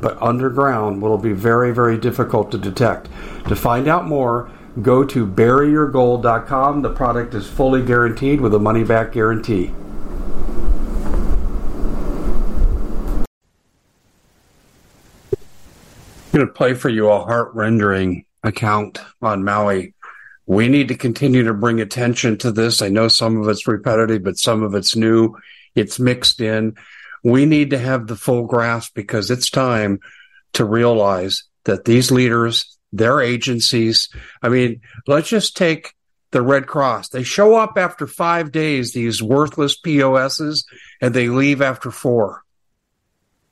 but underground will be very, very difficult to detect. To find out more, go to buryyourgold.com. The product is fully guaranteed with a money back guarantee. I'm going to play for you a heart rendering account on Maui. We need to continue to bring attention to this. I know some of it's repetitive, but some of it's new. It's mixed in we need to have the full grasp because it's time to realize that these leaders, their agencies, I mean, let's just take the Red Cross. They show up after five days, these worthless POSs, and they leave after four.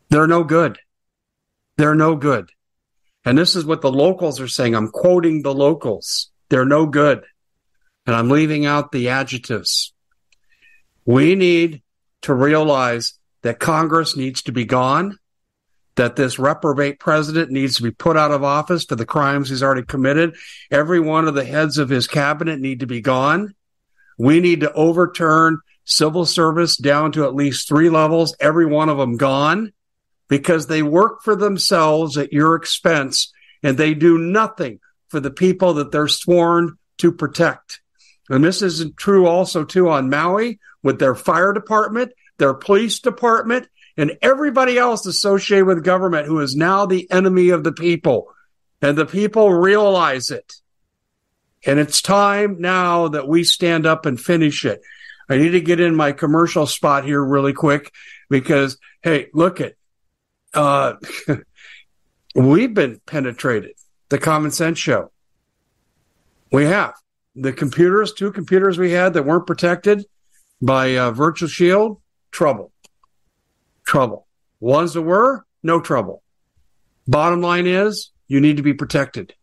They're no good. They're no good. And this is what the locals are saying. I'm quoting the locals. They're no good. And I'm leaving out the adjectives. We need to realize that Congress needs to be gone, that this reprobate president needs to be put out of office for the crimes he's already committed. Every one of the heads of his cabinet need to be gone. We need to overturn civil service down to at least three levels, every one of them gone because they work for themselves at your expense and they do nothing for the people that they're sworn to protect. And this is true also too on Maui with their fire department their police department, and everybody else associated with government who is now the enemy of the people. And the people realize it. And it's time now that we stand up and finish it. I need to get in my commercial spot here really quick because, hey, look at, uh, we've been penetrated. The Common Sense Show. We have the computers, two computers we had that weren't protected by uh, Virtual Shield trouble. Trouble. Ones that were, no trouble. Bottom line is, you need to be protected.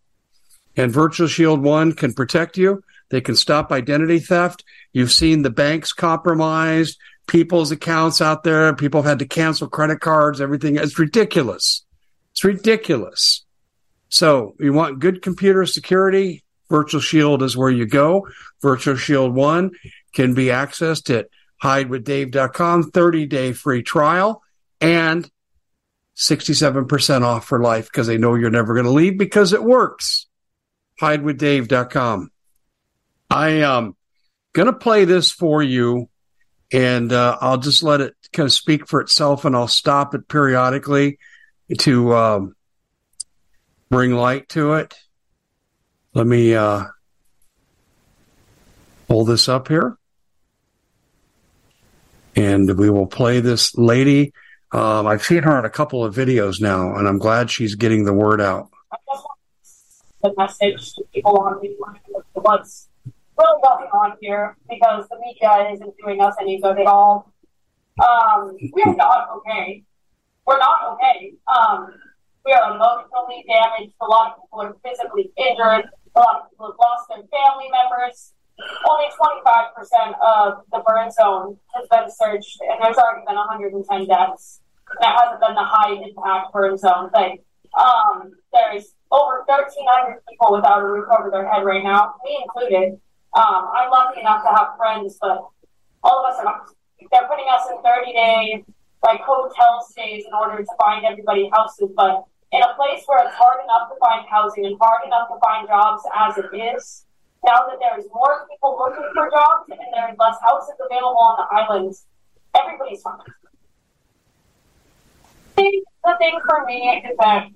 And Virtual Shield 1 can protect you. They can stop identity theft. You've seen the banks compromised, people's accounts out there. People have had to cancel credit cards, everything. It's ridiculous. It's ridiculous. So you want good computer security? Virtual Shield is where you go. Virtual Shield 1 can be accessed at hidewithdave.com, 30 day free trial and 67% off for life because they know you're never going to leave because it works. Hidewithdave.com. I am um, going to play this for you and uh, I'll just let it kind of speak for itself and I'll stop it periodically to um, bring light to it. Let me uh, pull this up here and we will play this lady. Um, I've seen her in a couple of videos now, and I'm glad she's getting the word out. The message to people on what's really going on here because the media isn't doing us any good at all. Um, we're not okay. We're not okay. Um, we are emotionally damaged. A lot of people are physically injured. A lot of people have lost their family members only 25% of the burn zone has been searched, and there's already been 110 deaths. That hasn't been the high impact burn zone thing. Um, there's over 1,300 people without a roof over their head right now, me included. Um, I'm lucky enough to have friends, but all of us are. They're putting us in 30 day like hotel stays in order to find everybody houses, but in a place where it's hard enough to find housing and hard enough to find jobs as it is, now that there's more people looking for jobs and there's less houses available on the islands, everybody's fine. The thing for me is that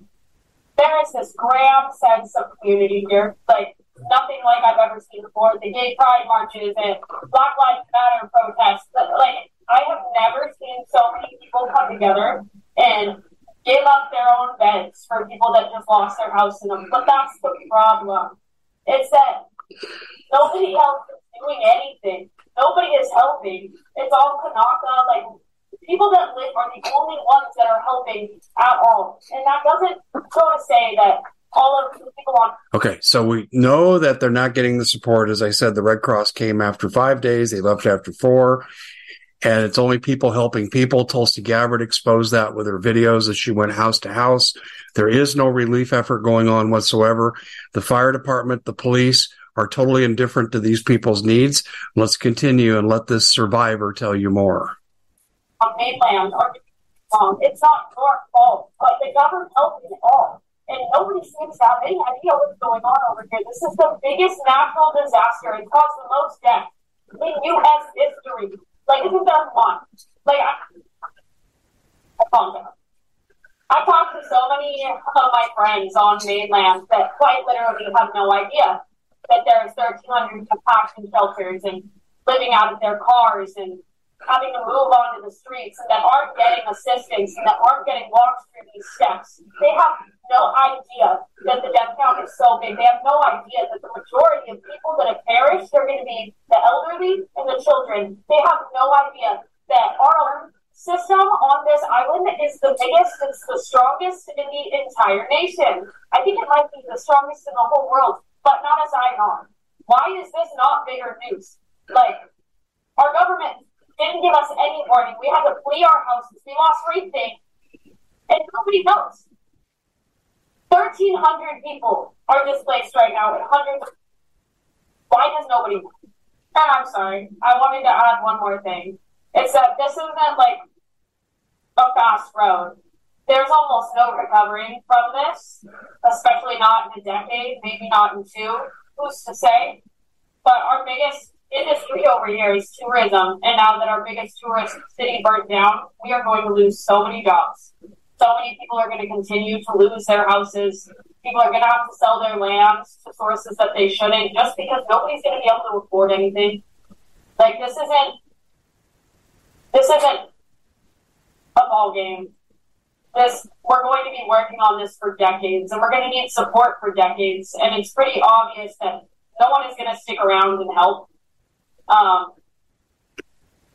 there is this grand sense of community here, like nothing like I've ever seen before. The gay pride marches and Black Lives Matter protests, like I have never seen so many people come together and give up their own beds for people that just lost their house in them. But that's the problem. It's that nobody else is doing anything. Nobody is helping. It's all Kanaka, like people that live are the only ones that are helping at all. And that doesn't go to say that all of the people on. Okay, so we know that they're not getting the support. As I said, the Red Cross came after five days, they left after four. And it's only people helping people. Tulsi Gabbard exposed that with her videos as she went house to house. There is no relief effort going on whatsoever. The fire department, the police are totally indifferent to these people's needs. Let's continue and let this survivor tell you more. On mainland, um, it's not your fault, but the government helped it all and nobody seems to have any idea what's going on over here. This is the biggest natural disaster. It caused the most death in U.S. history. Like, isn't that one? Like, I, I I talked to so many of my friends on mainland that quite literally have no idea that there's 1,300 compassion shelters and living out of their cars and having to move onto the streets and that aren't getting assistance and that aren't getting walked through these steps. They have no idea that the death count is so big. They have no idea that the majority of people that have perished are going to be the elderly and the children. They have no idea that our system on this island is the biggest, it's the strongest in the entire nation. I think it might be the strongest in the whole world, but not as I know. Why is this not bigger news? Like, our government didn't give us any warning. We had to flee our houses. We lost everything. And nobody knows. 1,300 people are displaced right now, and hundreds. Why does nobody know? And I'm sorry, I wanted to add one more thing. It's that this isn't like a fast road. There's almost no recovering from this, especially not in a decade, maybe not in two. Who's to say? But our biggest industry over here is tourism. And now that our biggest tourist city burnt down, we are going to lose so many jobs. So many people are going to continue to lose their houses. People are going to have to sell their lands to sources that they shouldn't just because nobody's going to be able to afford anything. Like, this isn't, this isn't a ball game. This, we're going to be working on this for decades and we're going to need support for decades. And it's pretty obvious that no one is going to stick around and help um,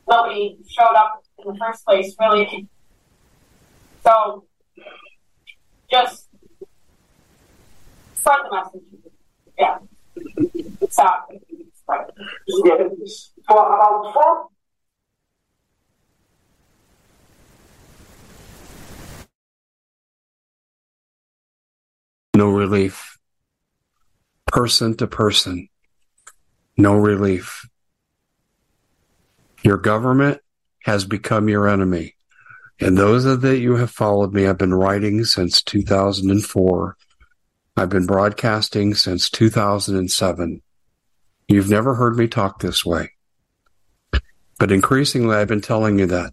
nobody showed up in the first place, really. So just spread the message. Yeah. Yes. For about four No relief. Person to person. No relief. Your government has become your enemy. And those of that you have followed me, I've been writing since 2004. I've been broadcasting since 2007. You've never heard me talk this way. But increasingly, I've been telling you that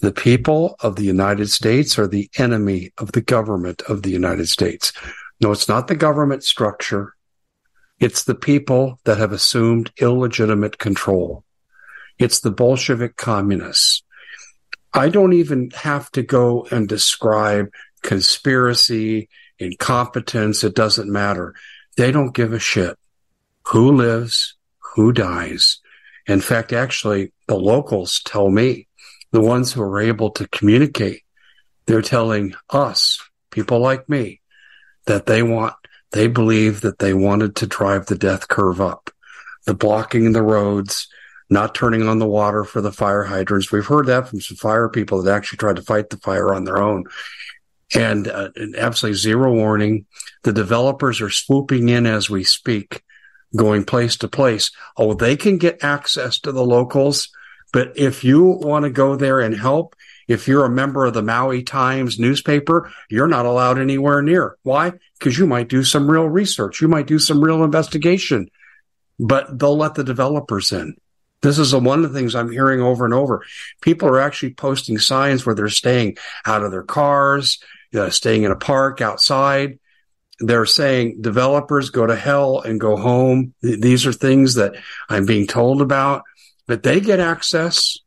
the people of the United States are the enemy of the government of the United States. No, it's not the government structure. It's the people that have assumed illegitimate control. It's the Bolshevik communists. I don't even have to go and describe conspiracy, incompetence. It doesn't matter. They don't give a shit who lives, who dies. In fact, actually, the locals tell me, the ones who are able to communicate, they're telling us, people like me, that they want, they believe that they wanted to drive the death curve up. The blocking the roads, not turning on the water for the fire hydrants. We've heard that from some fire people that actually tried to fight the fire on their own. And, uh, absolutely zero warning. The developers are swooping in as we speak, going place to place. Oh, they can get access to the locals. But if you want to go there and help, if you're a member of the Maui Times newspaper, you're not allowed anywhere near. Why? Because you might do some real research. You might do some real investigation, but they'll let the developers in. This is one of the things I'm hearing over and over. People are actually posting signs where they're staying out of their cars, uh, staying in a park outside. They're saying developers go to hell and go home. These are things that I'm being told about, but they get access.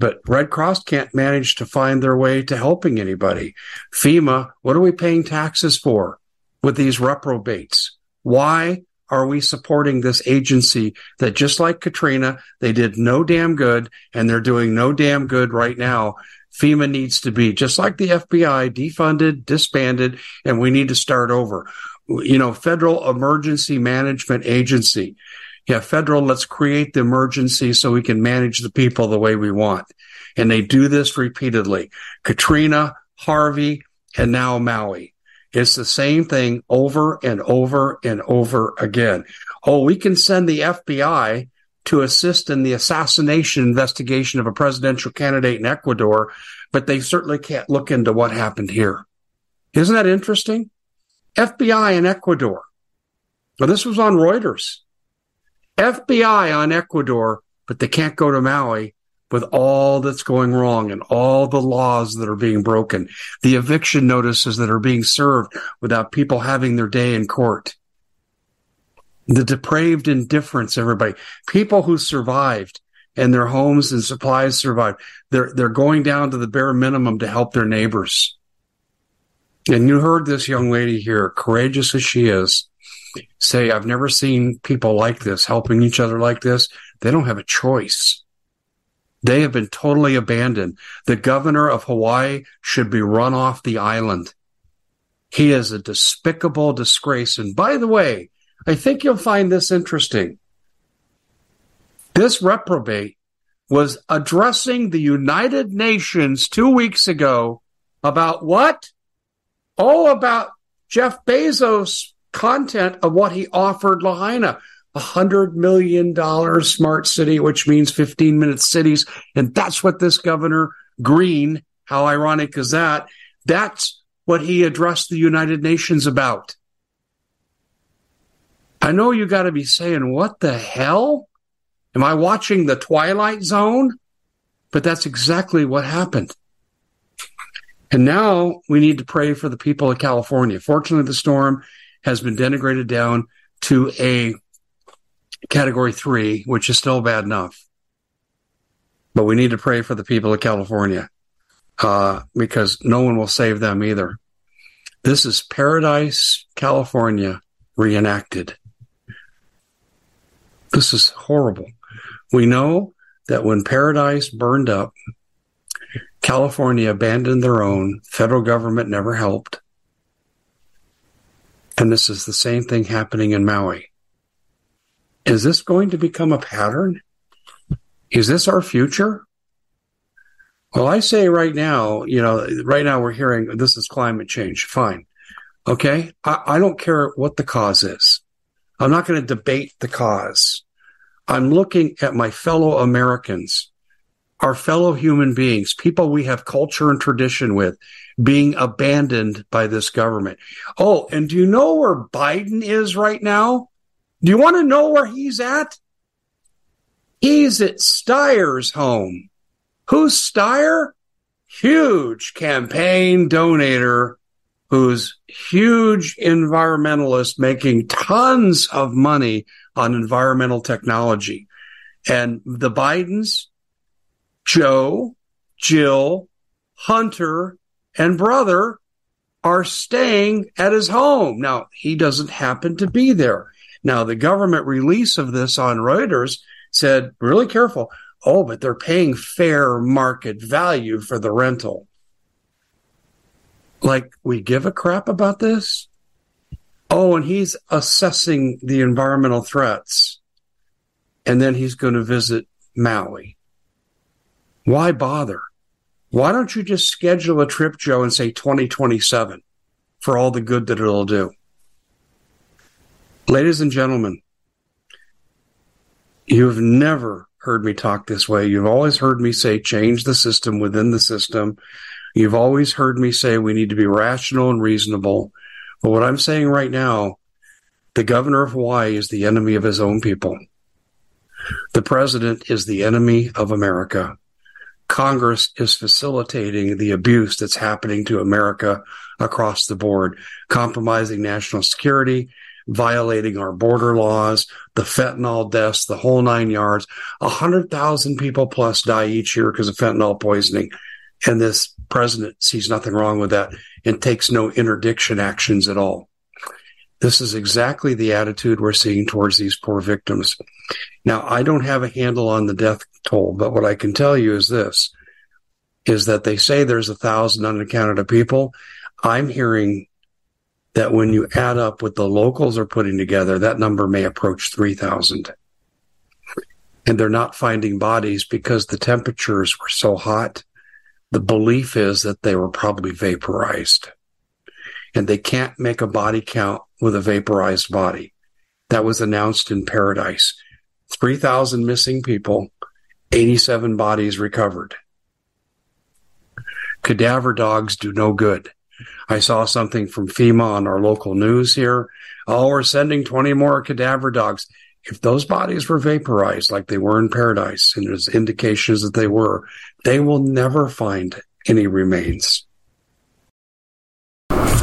But Red Cross can't manage to find their way to helping anybody. FEMA, what are we paying taxes for with these reprobates? Why are we supporting this agency that just like Katrina, they did no damn good and they're doing no damn good right now? FEMA needs to be just like the FBI defunded, disbanded, and we need to start over. You know, Federal Emergency Management Agency yeah, federal, let's create the emergency so we can manage the people the way we want. And they do this repeatedly. Katrina, Harvey, and now Maui. It's the same thing over and over and over again. Oh, we can send the FBI to assist in the assassination investigation of a presidential candidate in Ecuador, but they certainly can't look into what happened here. Isn't that interesting? FBI in Ecuador. Well, this was on Reuters. FBI on Ecuador, but they can't go to Maui with all that's going wrong and all the laws that are being broken, the eviction notices that are being served without people having their day in court, the depraved indifference, everybody, people who survived and their homes and supplies survived. They're, they're going down to the bare minimum to help their neighbors. And you heard this young lady here, courageous as she is, say, I've never seen people like this helping each other like this. They don't have a choice. They have been totally abandoned. The governor of Hawaii should be run off the island. He is a despicable disgrace. And by the way, I think you'll find this interesting. This reprobate was addressing the United Nations two weeks ago about what? Oh, about Jeff Bezos content of what he offered Lahaina. A hundred million dollar smart city, which means 15 minute cities. And that's what this governor Green, how ironic is that? That's what he addressed the United Nations about. I know you got to be saying, what the hell? Am I watching the Twilight Zone? But that's exactly what happened. And now we need to pray for the people of California. Fortunately, the storm has been denigrated down to a category three, which is still bad enough. But we need to pray for the people of California uh, because no one will save them either. This is Paradise, California reenacted. This is horrible. We know that when Paradise burned up, California abandoned their own, federal government never helped. And this is the same thing happening in Maui. Is this going to become a pattern? Is this our future? Well, I say right now, you know, right now we're hearing this is climate change. Fine. Okay. I, I don't care what the cause is. I'm not going to debate the cause. I'm looking at my fellow Americans, our fellow human beings, people we have culture and tradition with, being abandoned by this government. Oh, and do you know where Biden is right now? Do you want to know where he's at? He's at Steyer's home. Who's Steyer? Huge campaign donator who's huge environmentalist making tons of money on environmental technology. And the Bidens, Joe, Jill, Hunter, and brother are staying at his home. Now, he doesn't happen to be there. Now, the government release of this on Reuters said, really careful. Oh, but they're paying fair market value for the rental. Like, we give a crap about this? Oh, and he's assessing the environmental threats. And then he's going to visit Maui. Why bother? Why don't you just schedule a trip, Joe, and say 2027 for all the good that it'll do? Ladies and gentlemen, you've never heard me talk this way. You've always heard me say change the system within the system. You've always heard me say we need to be rational and reasonable. But what I'm saying right now, the governor of Hawaii is the enemy of his own people. The president is the enemy of America. Congress is facilitating the abuse that's happening to America across the board, compromising national security, violating our border laws, the fentanyl deaths, the whole nine yards. A hundred thousand people plus die each year because of fentanyl poisoning. And this president sees nothing wrong with that and takes no interdiction actions at all. This is exactly the attitude we're seeing towards these poor victims. Now, I don't have a handle on the death toll, but what I can tell you is this, is that they say there's a thousand unaccounted people. I'm hearing that when you add up what the locals are putting together, that number may approach 3,000. And they're not finding bodies because the temperatures were so hot. The belief is that they were probably vaporized. And they can't make a body count with a vaporized body. That was announced in Paradise. 3,000 missing people, 87 bodies recovered. Cadaver dogs do no good. I saw something from FEMA on our local news here. Oh, we're sending 20 more cadaver dogs. If those bodies were vaporized like they were in paradise, and there's indications that they were, they will never find any remains.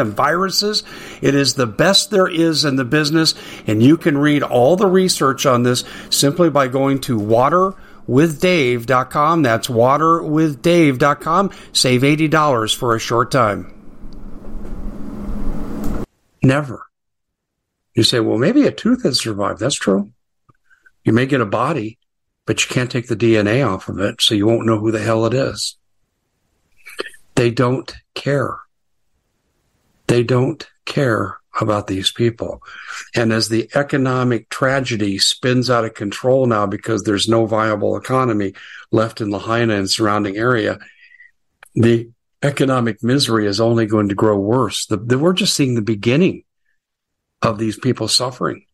and viruses. It is the best there is in the business, and you can read all the research on this simply by going to water waterwithdave.com. That's waterwithdave.com. Save $80 for a short time. Never. You say, well, maybe a tooth has survived. That's true. You may get a body, but you can't take the DNA off of it, so you won't know who the hell it is. They don't care. They don't care about these people. And as the economic tragedy spins out of control now because there's no viable economy left in Lahaina and surrounding area, the economic misery is only going to grow worse. The, the, we're just seeing the beginning of these people suffering.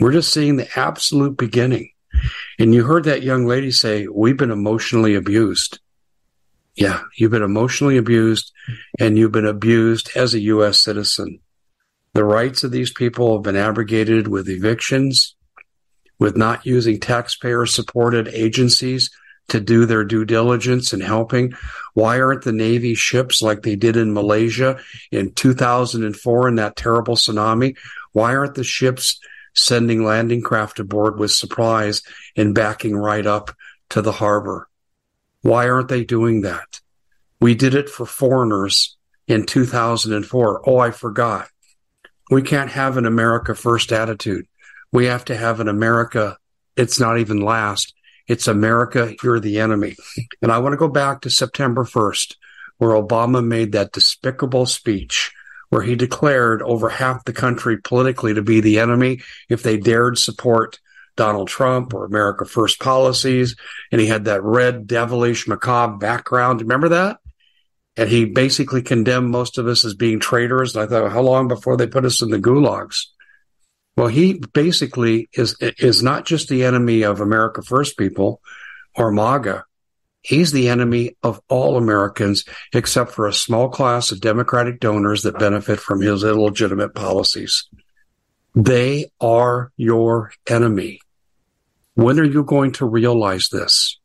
We're just seeing the absolute beginning. And you heard that young lady say, We've been emotionally abused. Yeah, you've been emotionally abused and you've been abused as a U.S. citizen. The rights of these people have been abrogated with evictions, with not using taxpayer supported agencies to do their due diligence and helping. Why aren't the Navy ships like they did in Malaysia in 2004 in that terrible tsunami? Why aren't the ships sending landing craft aboard with supplies and backing right up to the harbor? Why aren't they doing that? We did it for foreigners in 2004. Oh, I forgot. We can't have an America first attitude. We have to have an America. It's not even last. It's America. You're the enemy. And I want to go back to September 1st, where Obama made that despicable speech where he declared over half the country politically to be the enemy if they dared support Donald Trump or America First policies. And he had that red, devilish, macabre background. Remember that? And he basically condemned most of us as being traitors. And I thought, how long before they put us in the gulags? Well, he basically is, is not just the enemy of America First people or MAGA. He's the enemy of all Americans except for a small class of Democratic donors that benefit from his illegitimate policies. They are your enemy. When are you going to realize this?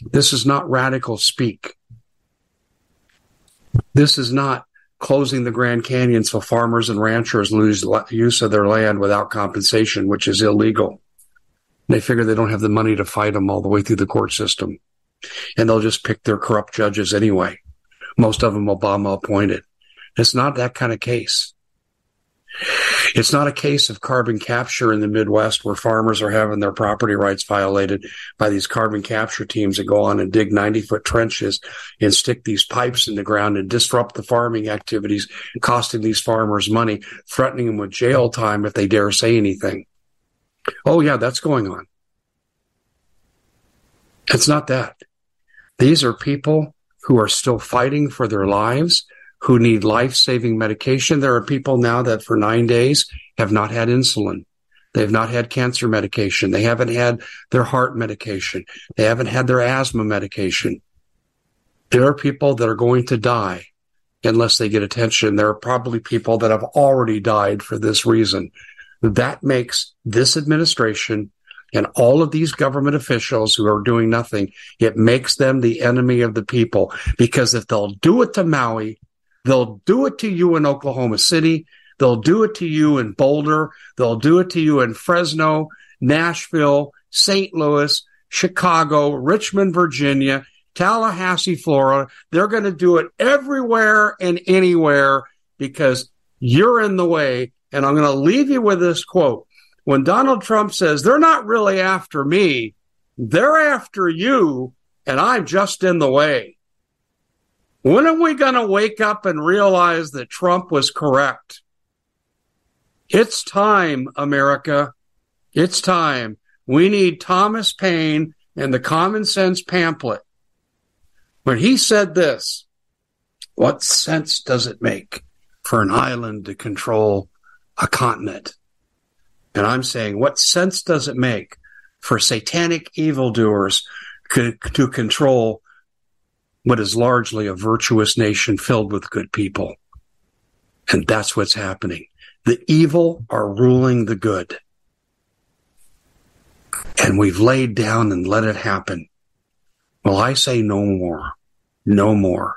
This is not radical speak. This is not closing the Grand Canyon so farmers and ranchers lose use of their land without compensation, which is illegal. They figure they don't have the money to fight them all the way through the court system and they'll just pick their corrupt judges anyway. Most of them Obama appointed. It's not that kind of case. It's not a case of carbon capture in the Midwest where farmers are having their property rights violated by these carbon capture teams that go on and dig 90 foot trenches and stick these pipes in the ground and disrupt the farming activities, costing these farmers money, threatening them with jail time if they dare say anything. Oh, yeah, that's going on. It's not that. These are people who are still fighting for their lives, who need life saving medication. There are people now that for nine days have not had insulin. They've not had cancer medication. They haven't had their heart medication. They haven't had their asthma medication. There are people that are going to die unless they get attention. There are probably people that have already died for this reason. That makes this administration and all of these government officials who are doing nothing, it makes them the enemy of the people. Because if they'll do it to Maui, they'll do it to you in Oklahoma City. They'll do it to you in Boulder. They'll do it to you in Fresno, Nashville, St. Louis, Chicago, Richmond, Virginia, Tallahassee, Florida. They're going to do it everywhere and anywhere because you're in the way. And I'm going to leave you with this quote when Donald Trump says they're not really after me, they're after you, and I'm just in the way. When are we going to wake up and realize that Trump was correct? It's time, America. It's time. We need Thomas Paine and the common sense pamphlet. When he said this, what sense does it make for an island to control a continent? And I'm saying, what sense does it make for satanic evildoers to control what is largely a virtuous nation filled with good people? And that's what's happening. The evil are ruling the good. And we've laid down and let it happen. Well, I say no more. No more.